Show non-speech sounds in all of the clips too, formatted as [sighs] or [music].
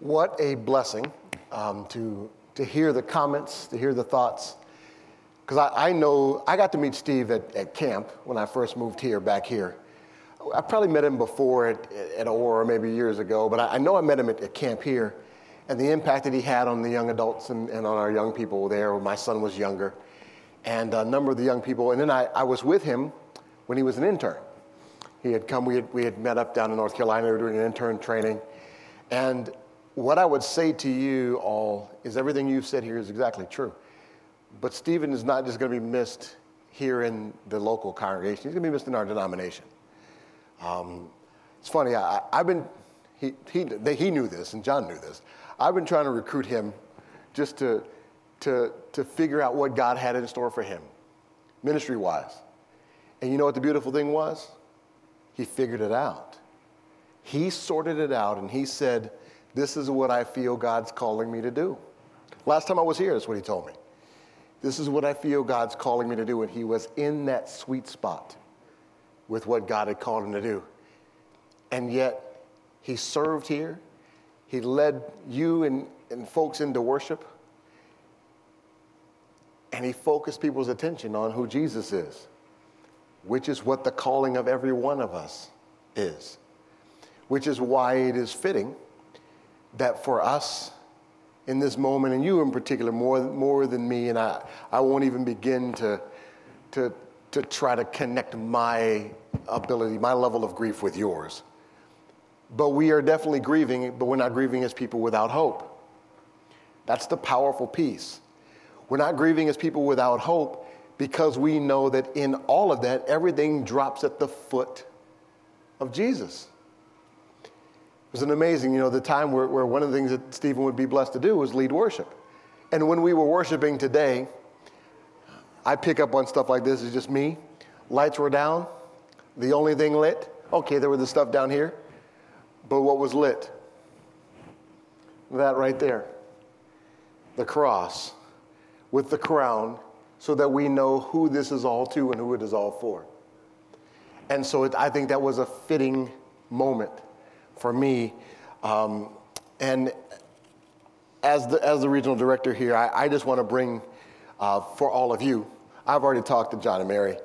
What a blessing um, to, to hear the comments, to hear the thoughts. Because I, I know I got to meet Steve at, at camp when I first moved here, back here. I probably met him before at, at Aurora, maybe years ago, but I, I know I met him at, at, camp here and the impact that he had on the young adults and, and on our young people there when my son was younger and a number of the young people. And then I, I was with him when he was an intern. He had come, we had, we had met up down in North Carolina, we were doing an intern training. And what I would say to you all is everything you've said here is exactly true. But Stephen is not just going to be missed here in the local congregation, he's going to be missed in our denomination. Um, it's funny, I, have been, he, he, he knew this, and John knew this. I've been trying to recruit him just to, to, to figure out what God had in store for him, ministry wise. And you know what the beautiful thing was? He figured it out. He sorted it out and he said, This is what I feel God's calling me to do. Last time I was here, that's what he told me. This is what I feel God's calling me to do. And he was in that sweet spot with what God had called him to do. And yet, he served here. He led you and, and folks into worship. And he focused people's attention on who Jesus is, which is what the calling of every one of us is which is why it is fitting that for us in this moment, and you in particular, more, more than me, and I, I won't even begin to, to, to try to connect my ability, my level of grief with yours. But we are definitely grieving, but we're not grieving as people without hope. That's the powerful piece. We're not grieving as people without hope because we know that in all of that, everything drops at the foot of Jesus. It was an amazing, you know, the time where, where one of the things that Stephen would be blessed to do was lead worship. And when we were worshiping today, I pick up on stuff like this. It's just me. Lights were down. The only thing lit. Okay, there was the stuff down here. But what was lit? That right there. The cross with the crown so that we know who this is all to and who it is all for. And so it, I think that was a fitting moment for me. Um, and as the, as the regional director here, I, I just want to bring uh, for all of you, I've already talked to John and Mary.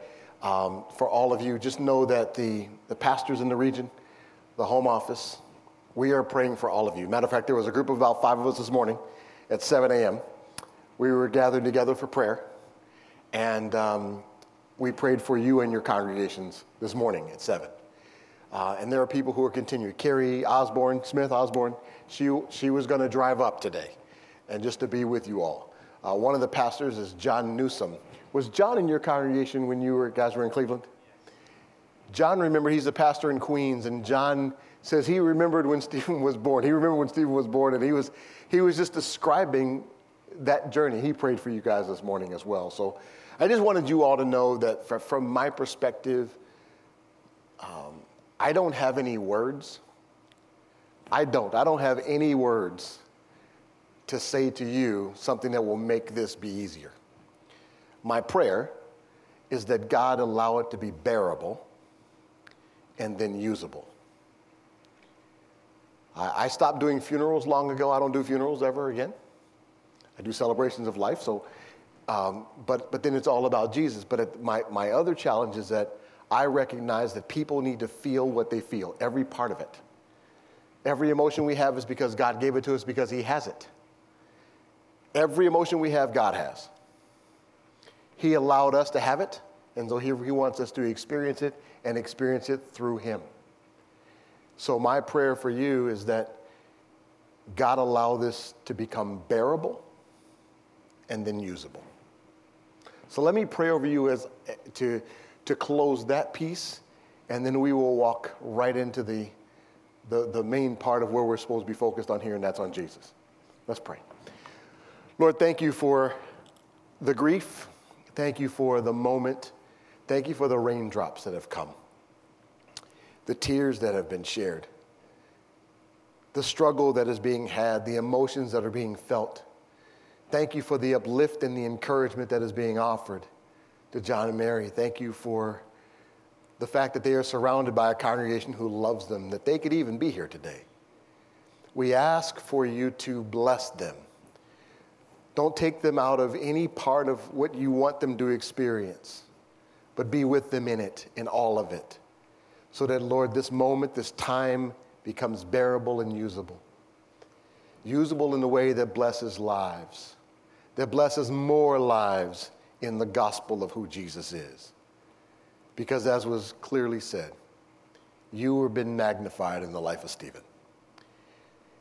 Um, for all of you, just know that the, the pastors in the region, the home office, we are praying for all of you. Matter of fact, there was a group of about five of us this morning at 7 a.m. We were gathered together for prayer, and um, we prayed for you and your congregations this morning at 7. Uh, and there are people who are continuing. Carrie Osborne, Smith Osborne, she, she was going to drive up today and just to be with you all. Uh, one of the pastors is John Newsom. Was John in your congregation when you were, guys were in Cleveland? John, remember, he's a pastor in Queens, and John says he remembered when [laughs] Stephen was born. He remembered when Stephen was born, and he was, he was just describing that journey. He prayed for you guys this morning as well. So I just wanted you all to know that from my perspective, um, I don't have any words. I don't. I don't have any words to say to you something that will make this be easier. My prayer is that God allow it to be bearable and then usable. I, I stopped doing funerals long ago. I don't do funerals ever again. I do celebrations of life. So, um, but but then it's all about Jesus. But it, my my other challenge is that I recognize that people need to feel what they feel, every part of it. Every emotion we have is because God gave it to us because He has it. Every emotion we have, God has. He allowed us to have it, and so He, he wants us to experience it and experience it through Him. So, my prayer for you is that God allow this to become bearable and then usable. So, let me pray over you as eh, to to close that piece, and then we will walk right into the, the, the main part of where we're supposed to be focused on here, and that's on Jesus. Let's pray. Lord, thank you for the grief. Thank you for the moment. Thank you for the raindrops that have come, the tears that have been shared, the struggle that is being had, the emotions that are being felt. Thank you for the uplift and the encouragement that is being offered to John and Mary. Thank you for the fact that they are surrounded by a congregation who loves them, that they could even be here today. we ask for you to bless them. Don't take them out of any part of what you want them to experience, but be with them in it, in all of it. So that, Lord, this moment, this time becomes bearable and usable. Usable in the way that blesses lives, that blesses more lives in the gospel of who Jesus is. Because, as was clearly said, you have been magnified in the life of Stephen.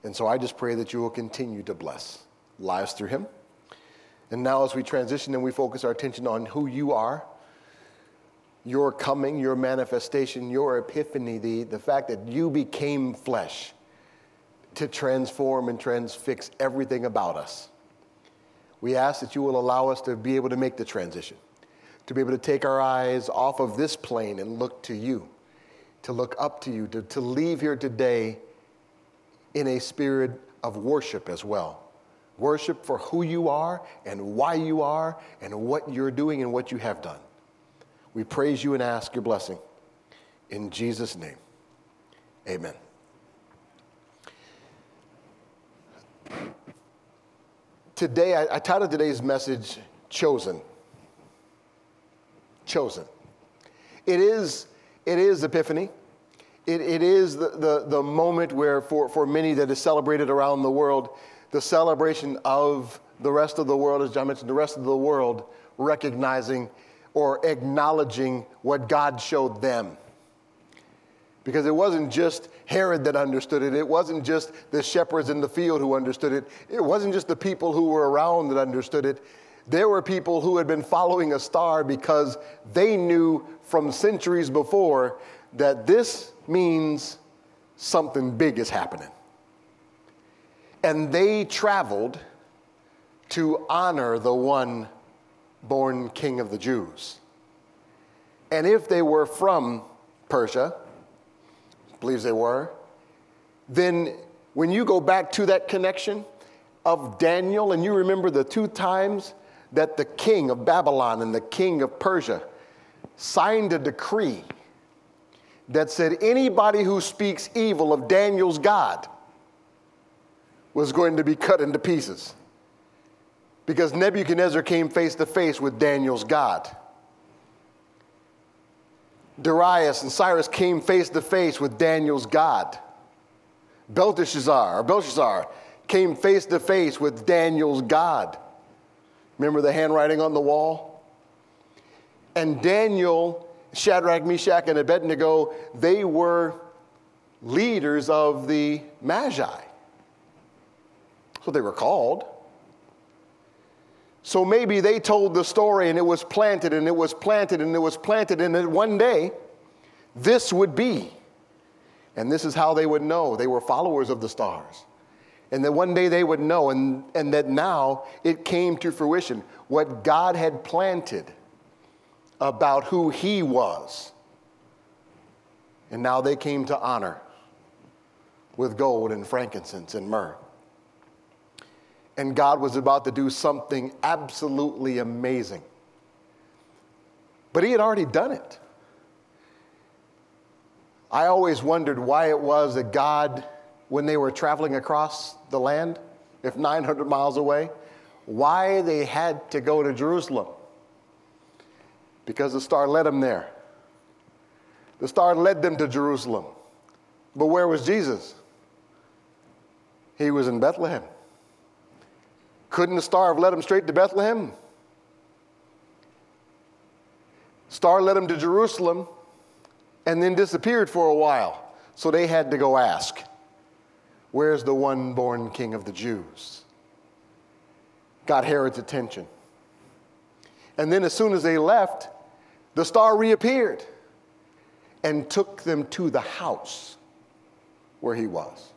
And so I just pray that you will continue to bless lives through him. And now, as we transition and we focus our attention on who you are, your coming, your manifestation, your epiphany, the, the fact that you became flesh to transform and transfix everything about us. We ask that you will allow us to be able to make the transition, to be able to take our eyes off of this plane and look to you, to look up to you, to, to leave here today in a spirit of worship as well. Worship for who you are and why you are and what you're doing and what you have done. We praise you and ask your blessing. In Jesus' name, amen. Today, I, I titled today's message Chosen. Chosen. It is, it is Epiphany. It, it is the, the, the moment where, for, for many that is celebrated around the world, the celebration of the rest of the world, as John mentioned, the rest of the world recognizing or acknowledging what God showed them. Because it wasn't just Herod that understood it. It wasn't just the shepherds in the field who understood it. It wasn't just the people who were around that understood it. There were people who had been following a star because they knew from centuries before that this means something big is happening. And they traveled to honor the one born king of the Jews. And if they were from Persia, believes they were, then when you go back to that connection of Daniel and you remember the two times that the king of Babylon and the king of Persia signed a decree that said anybody who speaks evil of Daniel's God was going to be cut into pieces. Because Nebuchadnezzar came face to face with Daniel's God. Darius and Cyrus came face to face with Daniel's God. Belteshazzar, or Belshazzar, came face to face with Daniel's God. Remember the handwriting on the wall? And Daniel, Shadrach, Meshach, and Abednego, they were leaders of the Magi. So they were called. So maybe they told the story and it was planted and it was planted and it was planted, and then one day this would be. And this is how they would know. They were followers of the stars. And that one day they would know, and, and that now it came to fruition. What God had planted about who He was. And now they came to honor with gold and frankincense and myrrh and God was about to do something absolutely amazing. But He had already done it. I always wondered why it was that God, when they were traveling across the land, if 900 miles away, why they had to go to Jerusalem. Because the star led them there. The star led them to Jerusalem. But where was Jesus? He was in Bethlehem. Couldn't the star have led him straight to Bethlehem? Star led him to Jerusalem and then disappeared for a while. So they had to go ask, Where's the one born king of the Jews? Got Herod's attention. And then, as soon as they left, the star reappeared and took them to the house where he was.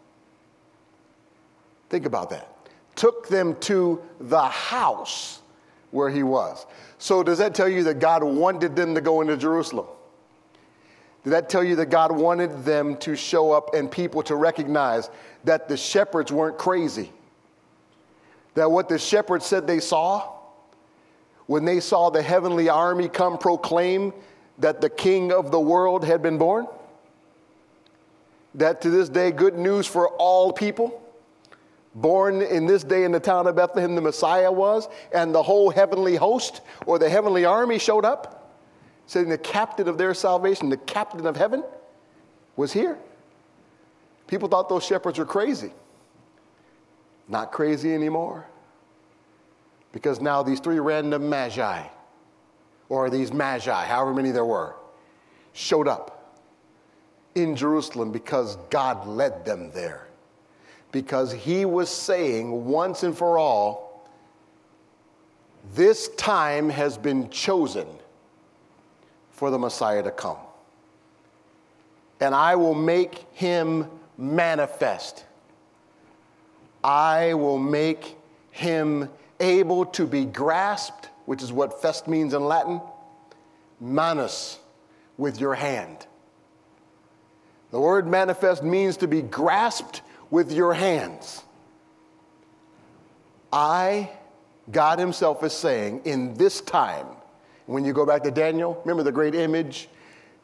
Think about that took them to the house where he was. So, does that tell you that God wanted them to go into Jerusalem? Did that tell you that God wanted them to show up and people to recognize that the shepherds weren't crazy? That what the shepherds said they saw, when they saw the heavenly army come proclaim that the king of the world had been born? That to this day, good news for all people? Born in this day in the town of Bethlehem, the Messiah was, and the whole heavenly host or the heavenly army showed up, saying the captain of their salvation, the captain of heaven, was here. People thought those shepherds were crazy. Not crazy anymore. Because now these three random magi, or these magi, however many there were, showed up in Jerusalem because God led them there. Because he was saying once and for all, this time has been chosen for the Messiah to come. And I will make him manifest. I will make him able to be grasped, which is what fest means in Latin, manus, with your hand. The word manifest means to be grasped with your hands. I, God Himself, is saying, in this time, when you go back to Daniel, remember the great image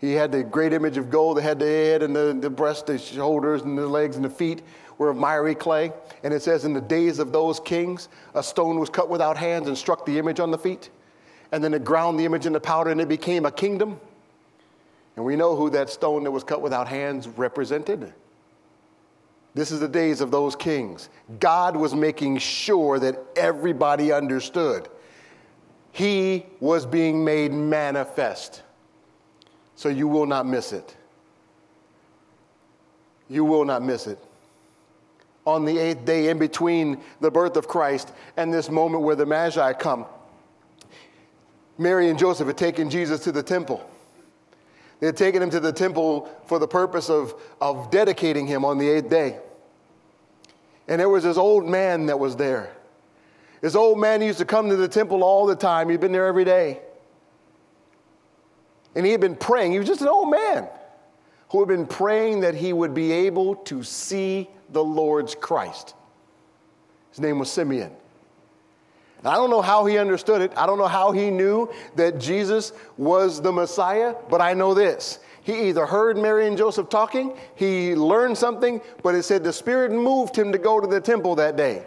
he had the great image of gold that had the head and the, the breast, the shoulders, and the legs and the feet were of miry clay. And it says, In the days of those kings, a stone was cut without hands and struck the image on the feet. And then it ground the image into powder and it became a kingdom. And we know who that stone that was cut without hands represented. This is the days of those kings. God was making sure that everybody understood. He was being made manifest so you will not miss it. You will not miss it. On the eighth day, in between the birth of Christ and this moment where the Magi come, Mary and Joseph had taken Jesus to the temple. They had taken him to the temple for the purpose of, of dedicating him on the eighth day. And there was this old man that was there. This old man used to come to the temple all the time. He'd been there every day. And he had been praying. He was just an old man who had been praying that he would be able to see the Lord's Christ. His name was Simeon. I don't know how he understood it. I don't know how he knew that Jesus was the Messiah, but I know this. He either heard Mary and Joseph talking, he learned something, but it said the Spirit moved him to go to the temple that day.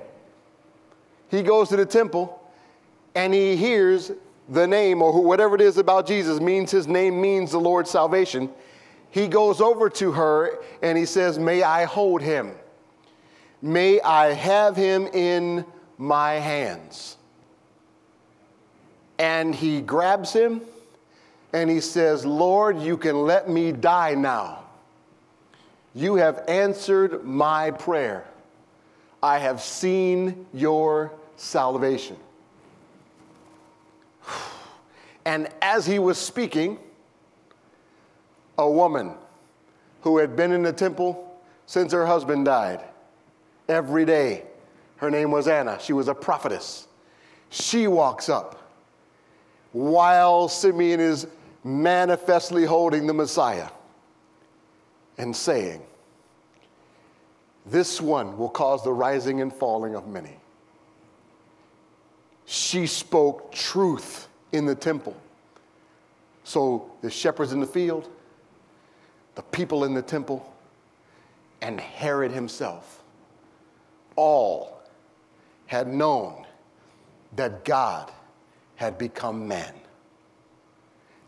He goes to the temple and he hears the name or whatever it is about Jesus means his name means the Lord's salvation, he goes over to her and he says, May I hold him? May I have him in my hands? And he grabs him and he says, Lord, you can let me die now. You have answered my prayer. I have seen your salvation. And as he was speaking, a woman who had been in the temple since her husband died every day, her name was Anna, she was a prophetess. She walks up while Simeon is manifestly holding the Messiah and saying, This one will cause the rising and falling of many. She spoke truth in the temple. So the shepherds in the field, the people in the temple, and Herod himself all had known that God had become man,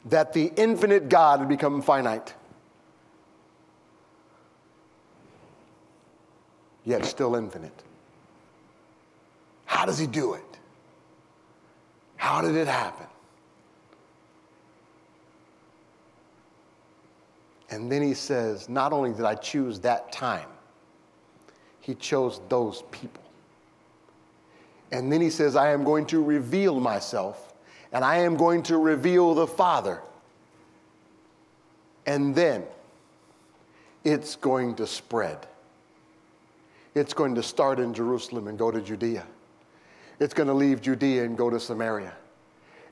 that the infinite God had become finite, yet still infinite. How does he do it? How did it happen? And then he says, Not only did I choose that time, he chose those people. And then he says, I am going to reveal myself, and I am going to reveal the Father. And then it's going to spread. It's going to start in Jerusalem and go to Judea. It's going to leave Judea and go to Samaria.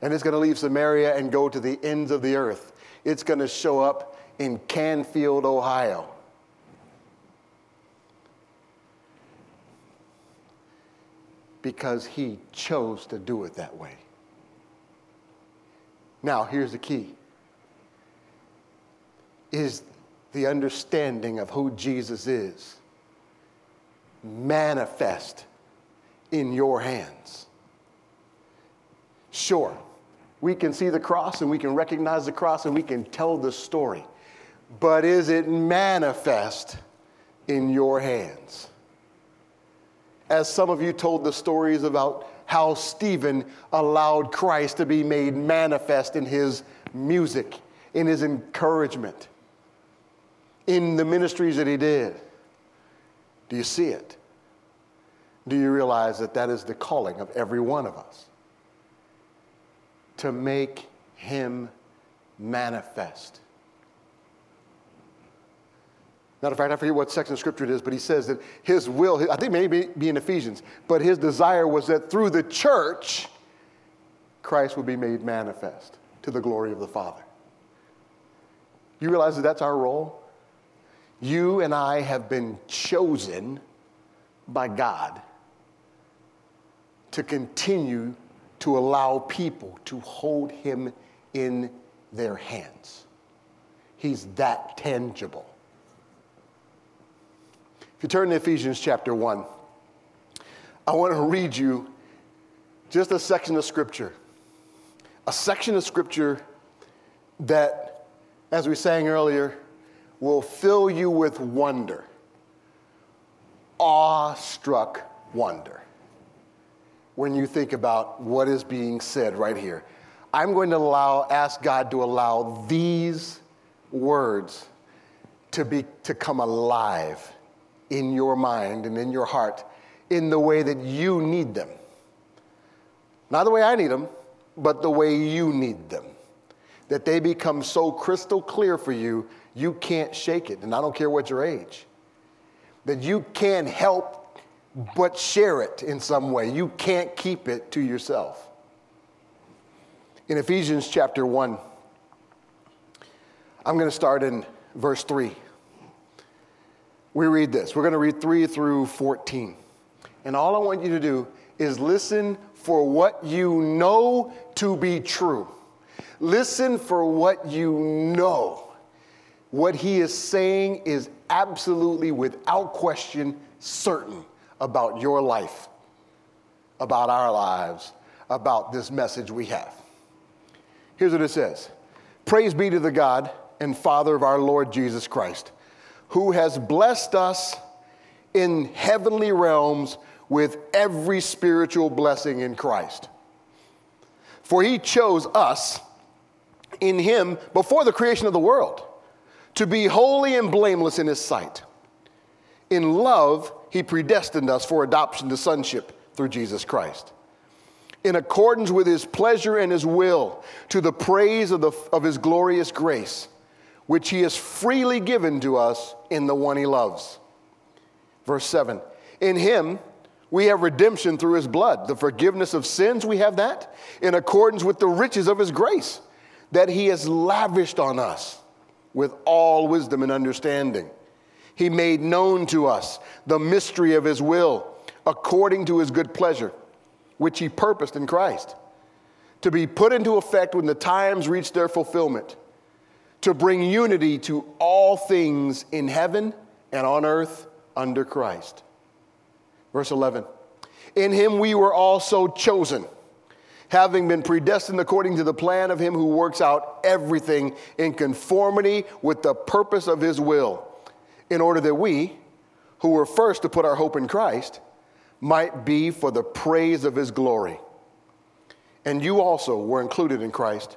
And it's going to leave Samaria and go to the ends of the earth. It's going to show up in Canfield, Ohio. Because he chose to do it that way. Now, here's the key is the understanding of who Jesus is manifest in your hands. Sure, we can see the cross and we can recognize the cross and we can tell the story, but is it manifest in your hands? As some of you told the stories about how Stephen allowed Christ to be made manifest in his music, in his encouragement, in the ministries that he did. Do you see it? Do you realize that that is the calling of every one of us? To make him manifest. Matter of fact, I forget what section of scripture it is, but he says that his will, I think maybe be in Ephesians, but his desire was that through the church, Christ would be made manifest to the glory of the Father. You realize that that's our role? You and I have been chosen by God to continue to allow people to hold him in their hands. He's that tangible. If you turn to Ephesians chapter 1, I want to read you just a section of scripture. A section of scripture that, as we sang earlier, will fill you with wonder, awe-struck wonder, when you think about what is being said right here. I'm going to allow, ask God to allow these words to, be, to come alive in your mind and in your heart in the way that you need them. Not the way I need them, but the way you need them. That they become so crystal clear for you, you can't shake it. And I don't care what your age. That you can't help but share it in some way. You can't keep it to yourself. In Ephesians chapter 1, I'm going to start in verse 3 we read this. We're going to read 3 through 14. And all I want you to do is listen for what you know to be true. Listen for what you know. What he is saying is absolutely, without question, certain about your life, about our lives, about this message we have. Here's what it says Praise be to the God and Father of our Lord Jesus Christ who has blessed us in heavenly realms with every spiritual blessing in Christ. For he chose us in him before the creation of the world to be holy and blameless in his sight. In love, he predestined us for adoption to sonship through Jesus Christ. In accordance with his pleasure and his will, to the praise of, the, of his glorious grace which he has freely given to us in the one he loves. Verse 7 In him we have redemption through his blood, the forgiveness of sins, we have that, in accordance with the riches of his grace that he has lavished on us with all wisdom and understanding. He made known to us the mystery of his will according to his good pleasure, which he purposed in Christ, to be put into effect when the times reach their fulfillment to bring unity to all things in heaven and on earth under Christ. Verse 11 In him we were also chosen, having been predestined according to the plan of him who works out everything in conformity with the purpose of his will, in order that we, who were first to put our hope in Christ, might be for the praise of his glory. And you also were included in Christ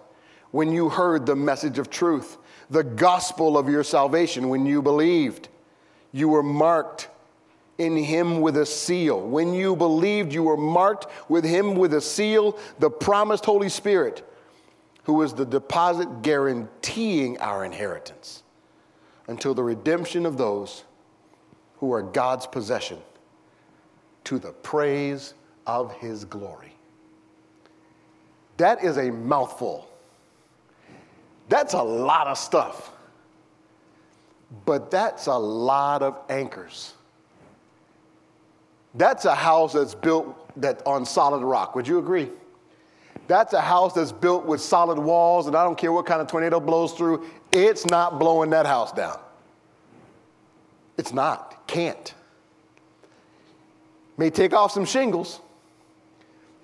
when you heard the message of truth, the gospel of your salvation, when you believed. You were marked in him with a seal. When you believed, you were marked with him with a seal, the promised Holy Spirit, who is the deposit guaranteeing our inheritance until the redemption of those who are God's possession to the praise of his glory. That is a mouthful. That's a lot of stuff. But that's a lot of anchors. That's a house that's built that on solid rock. Would you agree? That's a house that's built with solid walls, and I don't care what kind of tornado blows through, it's not blowing that house down. It's not, can't. may take off some shingles,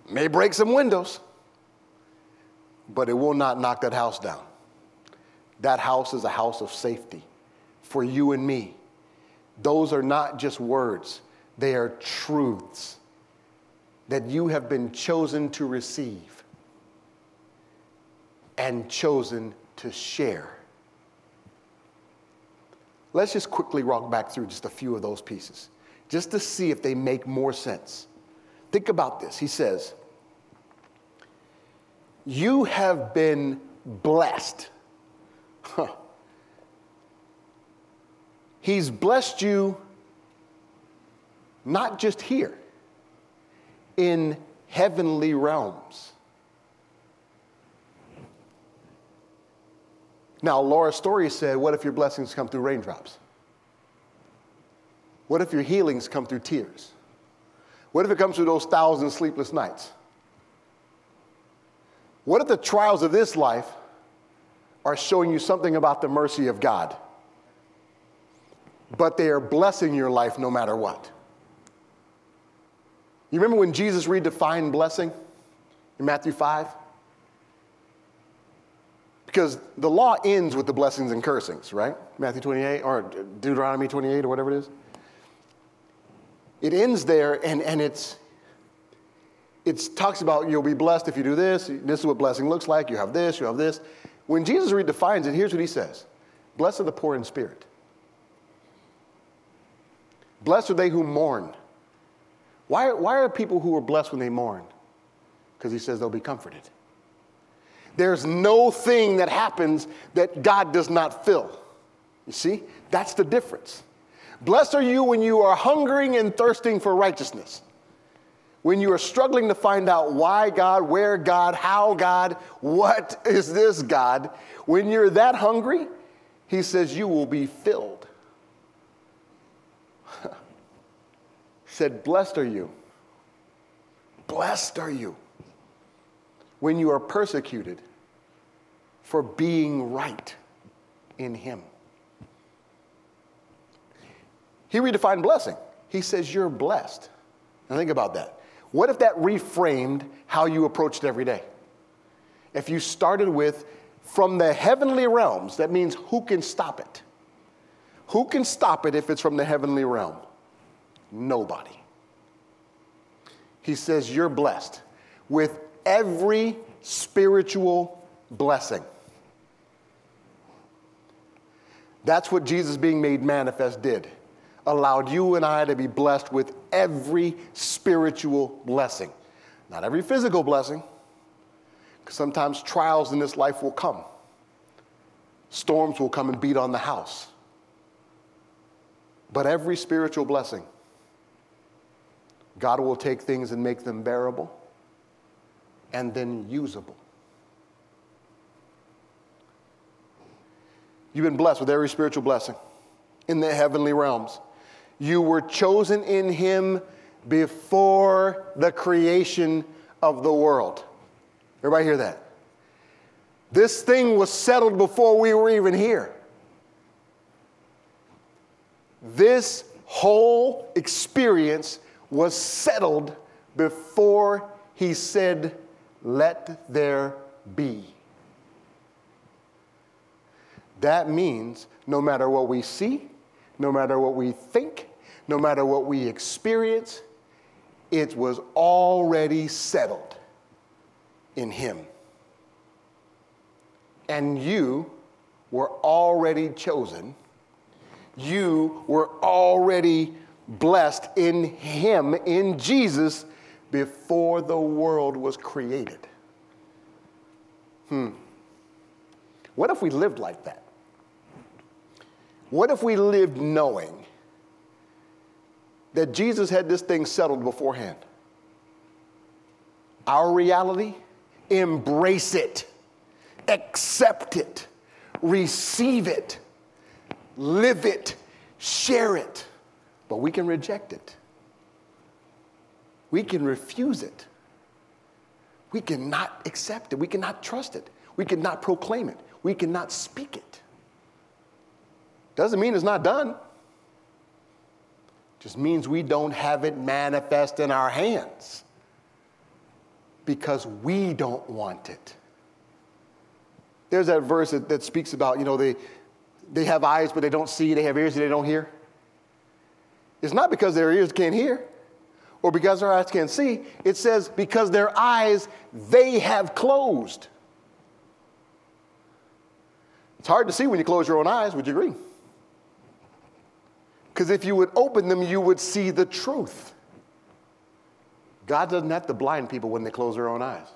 may break some windows, but it will not knock that house down. That house is a house of safety for you and me. Those are not just words, they are truths that you have been chosen to receive and chosen to share. Let's just quickly walk back through just a few of those pieces, just to see if they make more sense. Think about this. He says, You have been blessed. Huh. He's blessed you not just here, in heavenly realms. Now, Laura Story said, What if your blessings come through raindrops? What if your healings come through tears? What if it comes through those thousand sleepless nights? What if the trials of this life are showing you something about the mercy of God, but they are blessing your life no matter what? You remember when Jesus redefined blessing in Matthew 5? Because the law ends with the blessings and cursings, right? Matthew 28 or Deuteronomy 28 or whatever it is. It ends there and, and it's it talks about you'll be blessed if you do this. This is what blessing looks like. You have this, you have this. When Jesus redefines it, here's what he says Blessed are the poor in spirit. Blessed are they who mourn. Why, why are people who are blessed when they mourn? Because he says they'll be comforted. There's no thing that happens that God does not fill. You see? That's the difference. Blessed are you when you are hungering and thirsting for righteousness. When you are struggling to find out why God, where God, how God, what is this God, when you're that hungry, he says you will be filled. he [laughs] said, Blessed are you. Blessed are you when you are persecuted for being right in Him. He redefined blessing. He says, You're blessed. Now, think about that. What if that reframed how you approached every day? If you started with, from the heavenly realms, that means who can stop it? Who can stop it if it's from the heavenly realm? Nobody. He says, You're blessed with every spiritual blessing. That's what Jesus being made manifest did. Allowed you and I to be blessed with every spiritual blessing. Not every physical blessing, because sometimes trials in this life will come. Storms will come and beat on the house. But every spiritual blessing, God will take things and make them bearable and then usable. You've been blessed with every spiritual blessing in the heavenly realms. You were chosen in Him before the creation of the world. Everybody hear that? This thing was settled before we were even here. This whole experience was settled before He said, Let there be. That means no matter what we see, no matter what we think, no matter what we experience, it was already settled in Him. And you were already chosen. You were already blessed in Him, in Jesus, before the world was created. Hmm. What if we lived like that? What if we lived knowing that Jesus had this thing settled beforehand? Our reality, embrace it, accept it, receive it, live it, share it. But we can reject it. We can refuse it. We cannot accept it. We cannot trust it. We cannot proclaim it. We cannot speak it. Doesn't mean it's not done. Just means we don't have it manifest in our hands because we don't want it. There's that verse that, that speaks about, you know, they, they have eyes but they don't see, they have ears but they don't hear. It's not because their ears can't hear or because their eyes can't see. It says because their eyes they have closed. It's hard to see when you close your own eyes, would you agree? Because if you would open them, you would see the truth. God doesn't have to blind people when they close their own eyes.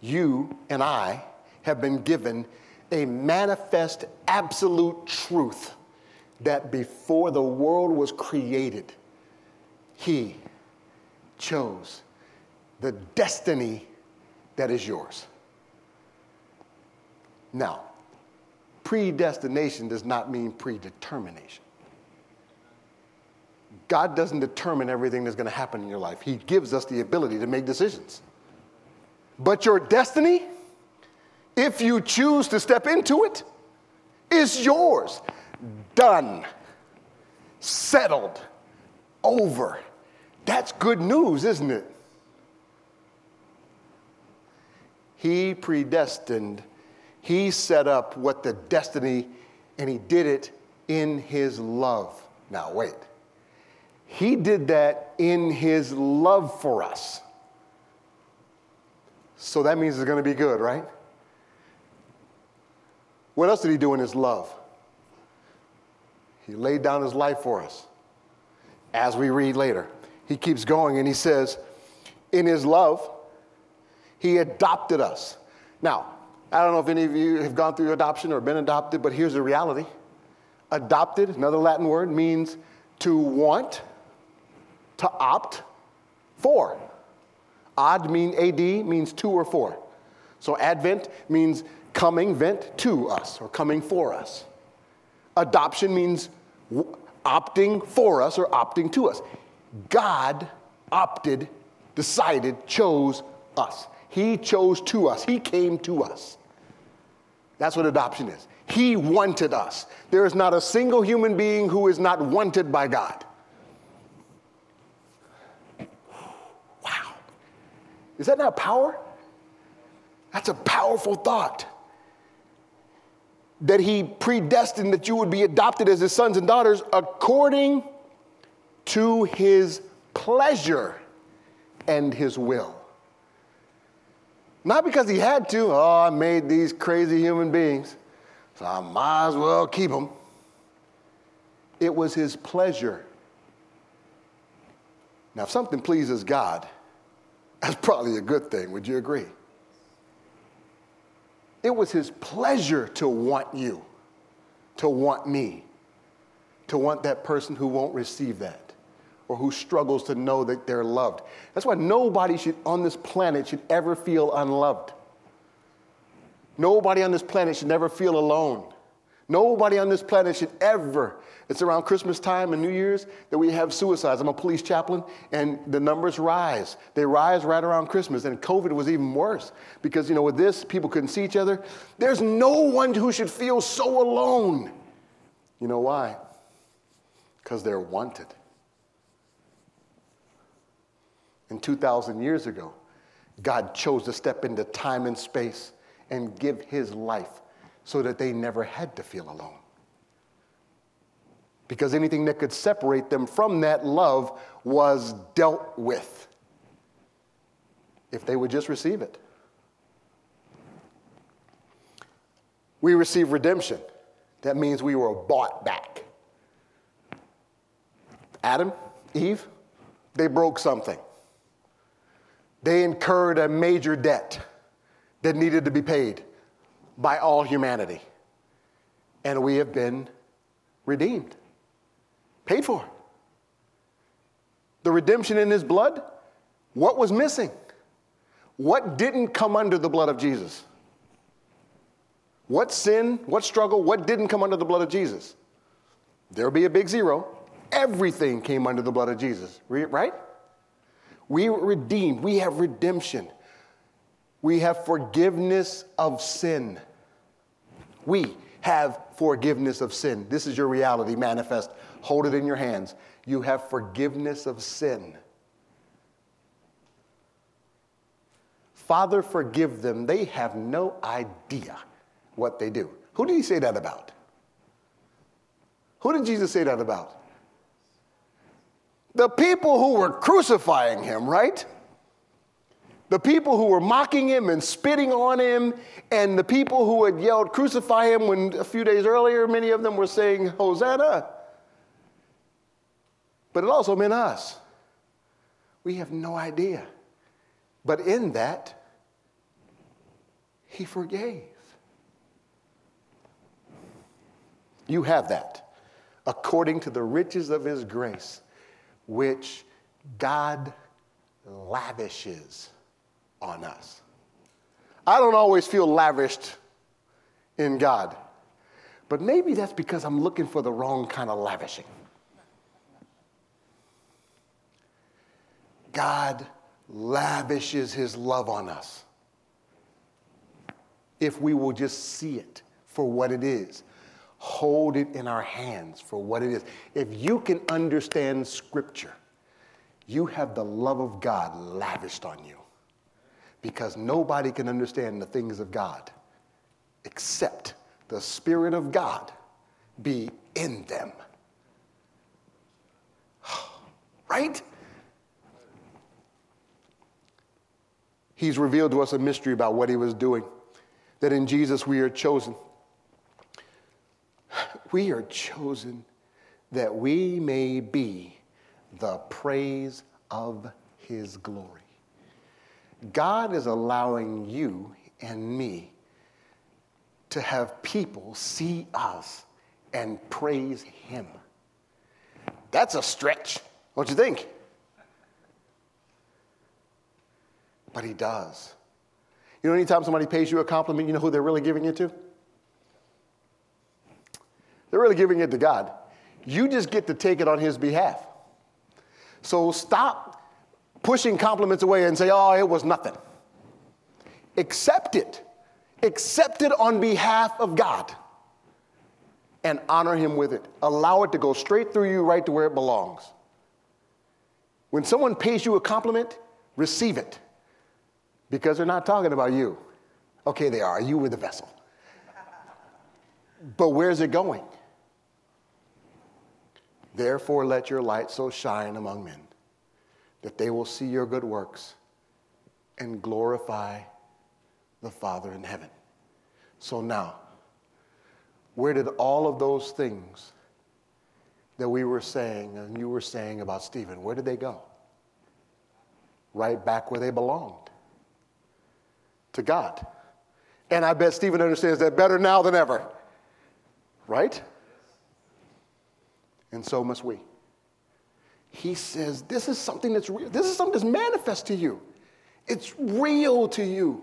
You and I have been given a manifest, absolute truth that before the world was created, He chose the destiny that is yours. Now, predestination does not mean predetermination. God doesn't determine everything that's going to happen in your life. He gives us the ability to make decisions. But your destiny, if you choose to step into it, is yours. Done. Settled. Over. That's good news, isn't it? He predestined, He set up what the destiny, and He did it in His love. Now, wait. He did that in His love for us. So that means it's going to be good, right? What else did he do in his love? He laid down his life for us. As we read later, he keeps going and he says, In his love, he adopted us. Now, I don't know if any of you have gone through adoption or been adopted, but here's the reality. Adopted, another Latin word, means to want, to opt for. Ad mean AD means to or for. So advent means coming, vent to us or coming for us. Adoption means opting for us or opting to us. God opted, decided, chose us. He chose to us. He came to us. That's what adoption is. He wanted us. There is not a single human being who is not wanted by God. Wow. Is that not power? That's a powerful thought. That he predestined that you would be adopted as his sons and daughters according to his pleasure and his will. Not because he had to, oh, I made these crazy human beings, so I might as well keep them. It was his pleasure. Now, if something pleases God, that's probably a good thing. Would you agree? It was his pleasure to want you, to want me, to want that person who won't receive that or who struggles to know that they're loved. That's why nobody should on this planet should ever feel unloved. Nobody on this planet should never feel alone. Nobody on this planet should ever it's around Christmas time and New Year's that we have suicides. I'm a police chaplain, and the numbers rise. They rise right around Christmas. And COVID was even worse because, you know, with this, people couldn't see each other. There's no one who should feel so alone. You know why? Because they're wanted. And 2,000 years ago, God chose to step into time and space and give his life so that they never had to feel alone because anything that could separate them from that love was dealt with if they would just receive it. We receive redemption. That means we were bought back. Adam, Eve, they broke something. They incurred a major debt that needed to be paid by all humanity. And we have been redeemed paid for. The redemption in his blood, what was missing? What didn't come under the blood of Jesus? What sin, what struggle, what didn't come under the blood of Jesus? There'll be a big zero. Everything came under the blood of Jesus, right? We were redeemed. We have redemption. We have forgiveness of sin. We have forgiveness of sin. This is your reality manifest Hold it in your hands. You have forgiveness of sin. Father, forgive them. They have no idea what they do. Who did he say that about? Who did Jesus say that about? The people who were crucifying him, right? The people who were mocking him and spitting on him, and the people who had yelled, Crucify him, when a few days earlier, many of them were saying, Hosanna. But it also meant us. We have no idea. But in that, he forgave. You have that according to the riches of his grace, which God lavishes on us. I don't always feel lavished in God, but maybe that's because I'm looking for the wrong kind of lavishing. God lavishes his love on us if we will just see it for what it is. Hold it in our hands for what it is. If you can understand Scripture, you have the love of God lavished on you because nobody can understand the things of God except the Spirit of God be in them. [sighs] right? He's revealed to us a mystery about what he was doing, that in Jesus we are chosen. We are chosen that we may be the praise of his glory. God is allowing you and me to have people see us and praise Him. That's a stretch, don't you think? But He does. You know, anytime somebody pays you a compliment, you know who they're really giving it to? They're really giving it to God. You just get to take it on His behalf. So stop pushing compliments away and say, oh, it was nothing. Accept it. Accept it on behalf of God and honor Him with it. Allow it to go straight through you, right to where it belongs. When someone pays you a compliment, receive it because they're not talking about you. Okay, they are. You were the vessel. But where's it going? Therefore, let your light so shine among men that they will see your good works and glorify the Father in heaven. So now, where did all of those things that we were saying and you were saying about Stephen, where did they go? Right back where they belonged to God. And I bet Stephen understands that better now than ever. Right? And so must we he says, This is something that's real. This is something that's manifest to you. It's real to you.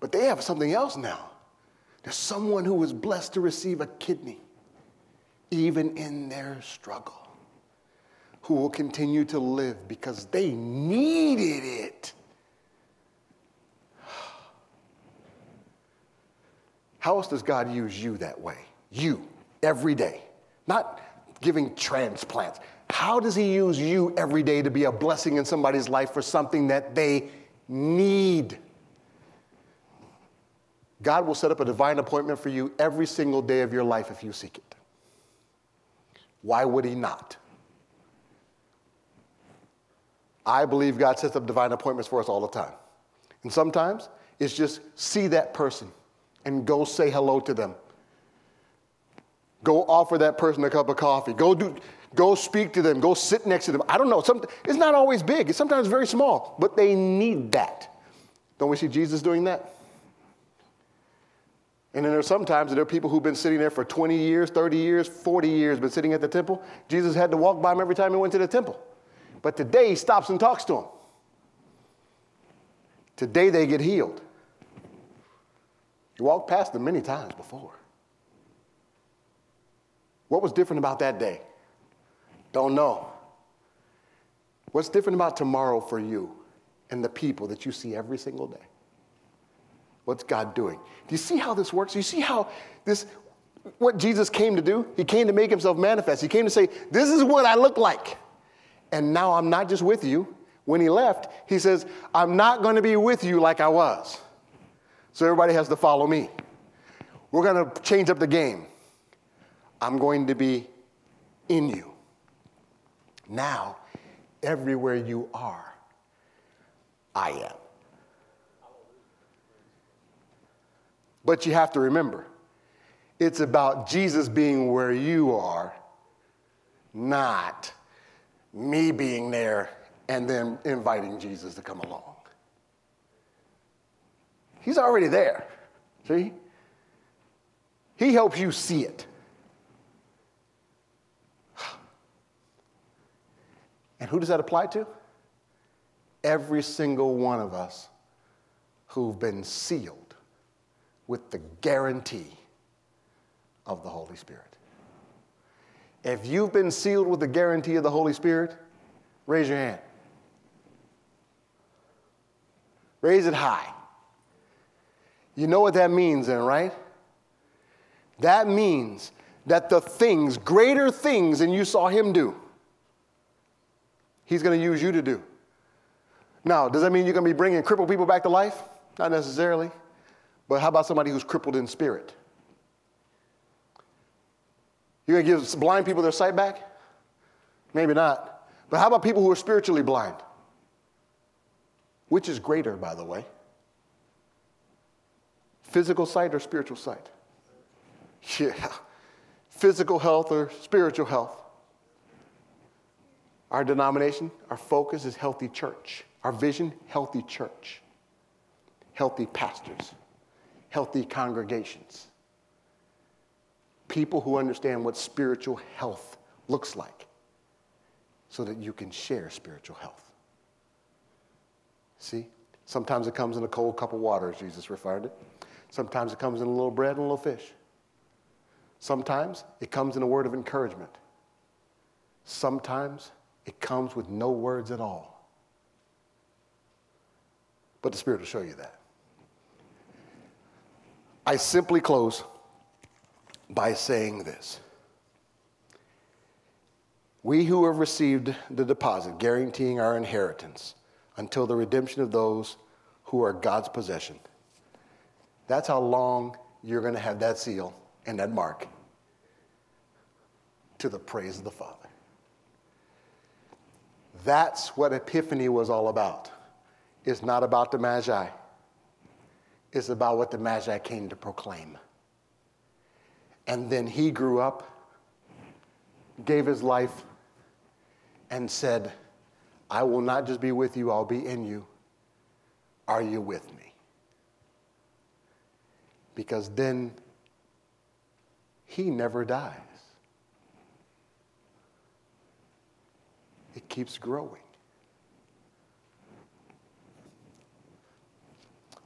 But they have something else now. There's someone who was blessed to receive a kidney, even in their struggle, who will continue to live because they needed it. How else does God use you that way? You, every day. Not giving transplants. How does He use you every day to be a blessing in somebody's life for something that they need? God will set up a divine appointment for you every single day of your life if you seek it. Why would He not? I believe God sets up divine appointments for us all the time. And sometimes it's just see that person and go say hello to them. Go offer that person a cup of coffee. Go do Go speak to them. Go sit next to them. I don't know. Some, it's not always big, it's sometimes very small, but they need that. Don't we see Jesus doing that? And then there there's sometimes there are people who've been sitting there for 20 years, 30 years, 40 years, been sitting at the temple. Jesus had to walk by them every time he went to the temple. But today he stops and talks to them. Today they get healed. You walked past them many times before. What was different about that day? Don't know. What's different about tomorrow for you and the people that you see every single day? What's God doing? Do you see how this works? Do you see how this, what Jesus came to do. He came to make himself manifest. He came to say, This is what I look like. And now I'm not just with you. When he left, he says, I'm not going to be with you like I was. So everybody has to follow me. We're going to change up the game. I'm going to be in you. Now, everywhere you are, I am. But you have to remember, it's about Jesus being where you are, not me being there and then inviting Jesus to come along. He's already there. See? He helps you see it. And who does that apply to? Every single one of us who've been sealed with the guarantee of the Holy Spirit. If you've been sealed with the guarantee of the Holy Spirit, raise your hand. Raise it high. You know what that means, then, right? That means that the things, greater things than you saw him do, he's going to use you to do. Now, does that mean you're going to be bringing crippled people back to life? Not necessarily. But how about somebody who's crippled in spirit? You're going to give blind people their sight back? Maybe not. But how about people who are spiritually blind? Which is greater, by the way? Physical sight or spiritual sight? [laughs] Yeah. Physical health or spiritual health? Our denomination, our focus is healthy church. Our vision, healthy church. Healthy pastors. Healthy congregations. People who understand what spiritual health looks like so that you can share spiritual health. See? Sometimes it comes in a cold cup of water, as Jesus referred it. Sometimes it comes in a little bread and a little fish. Sometimes it comes in a word of encouragement. Sometimes it comes with no words at all. But the Spirit will show you that. I simply close by saying this. We who have received the deposit guaranteeing our inheritance until the redemption of those who are God's possession. That's how long you're going to have that seal and that mark to the praise of the Father. That's what Epiphany was all about. It's not about the Magi, it's about what the Magi came to proclaim. And then he grew up, gave his life, and said, I will not just be with you, I'll be in you. Are you with me? Because then he never dies. It keeps growing.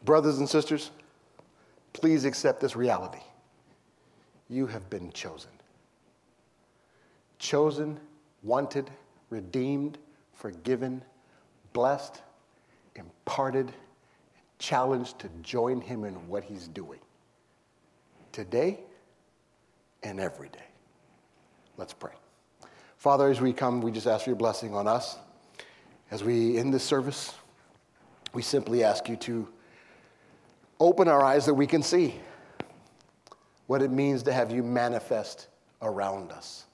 Brothers and sisters, please accept this reality. You have been chosen. Chosen, wanted, redeemed, forgiven, blessed, imparted, challenged to join him in what he's doing today and every day. Let's pray. Father, as we come, we just ask for your blessing on us. As we end this service, we simply ask you to open our eyes that we can see what it means to have you manifest around us.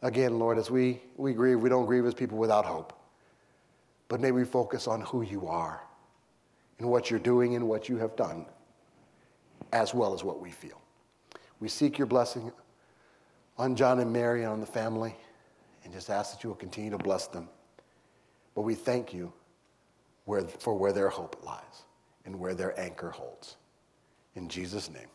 Again, Lord, as we, we grieve, we don't grieve as people without hope. But may we focus on who you are and what you're doing and what you have done, as well as what we feel. We seek your blessing on John and Mary and on the family, and just ask that you will continue to bless them. But we thank you for where their hope lies and where their anchor holds. In Jesus' name.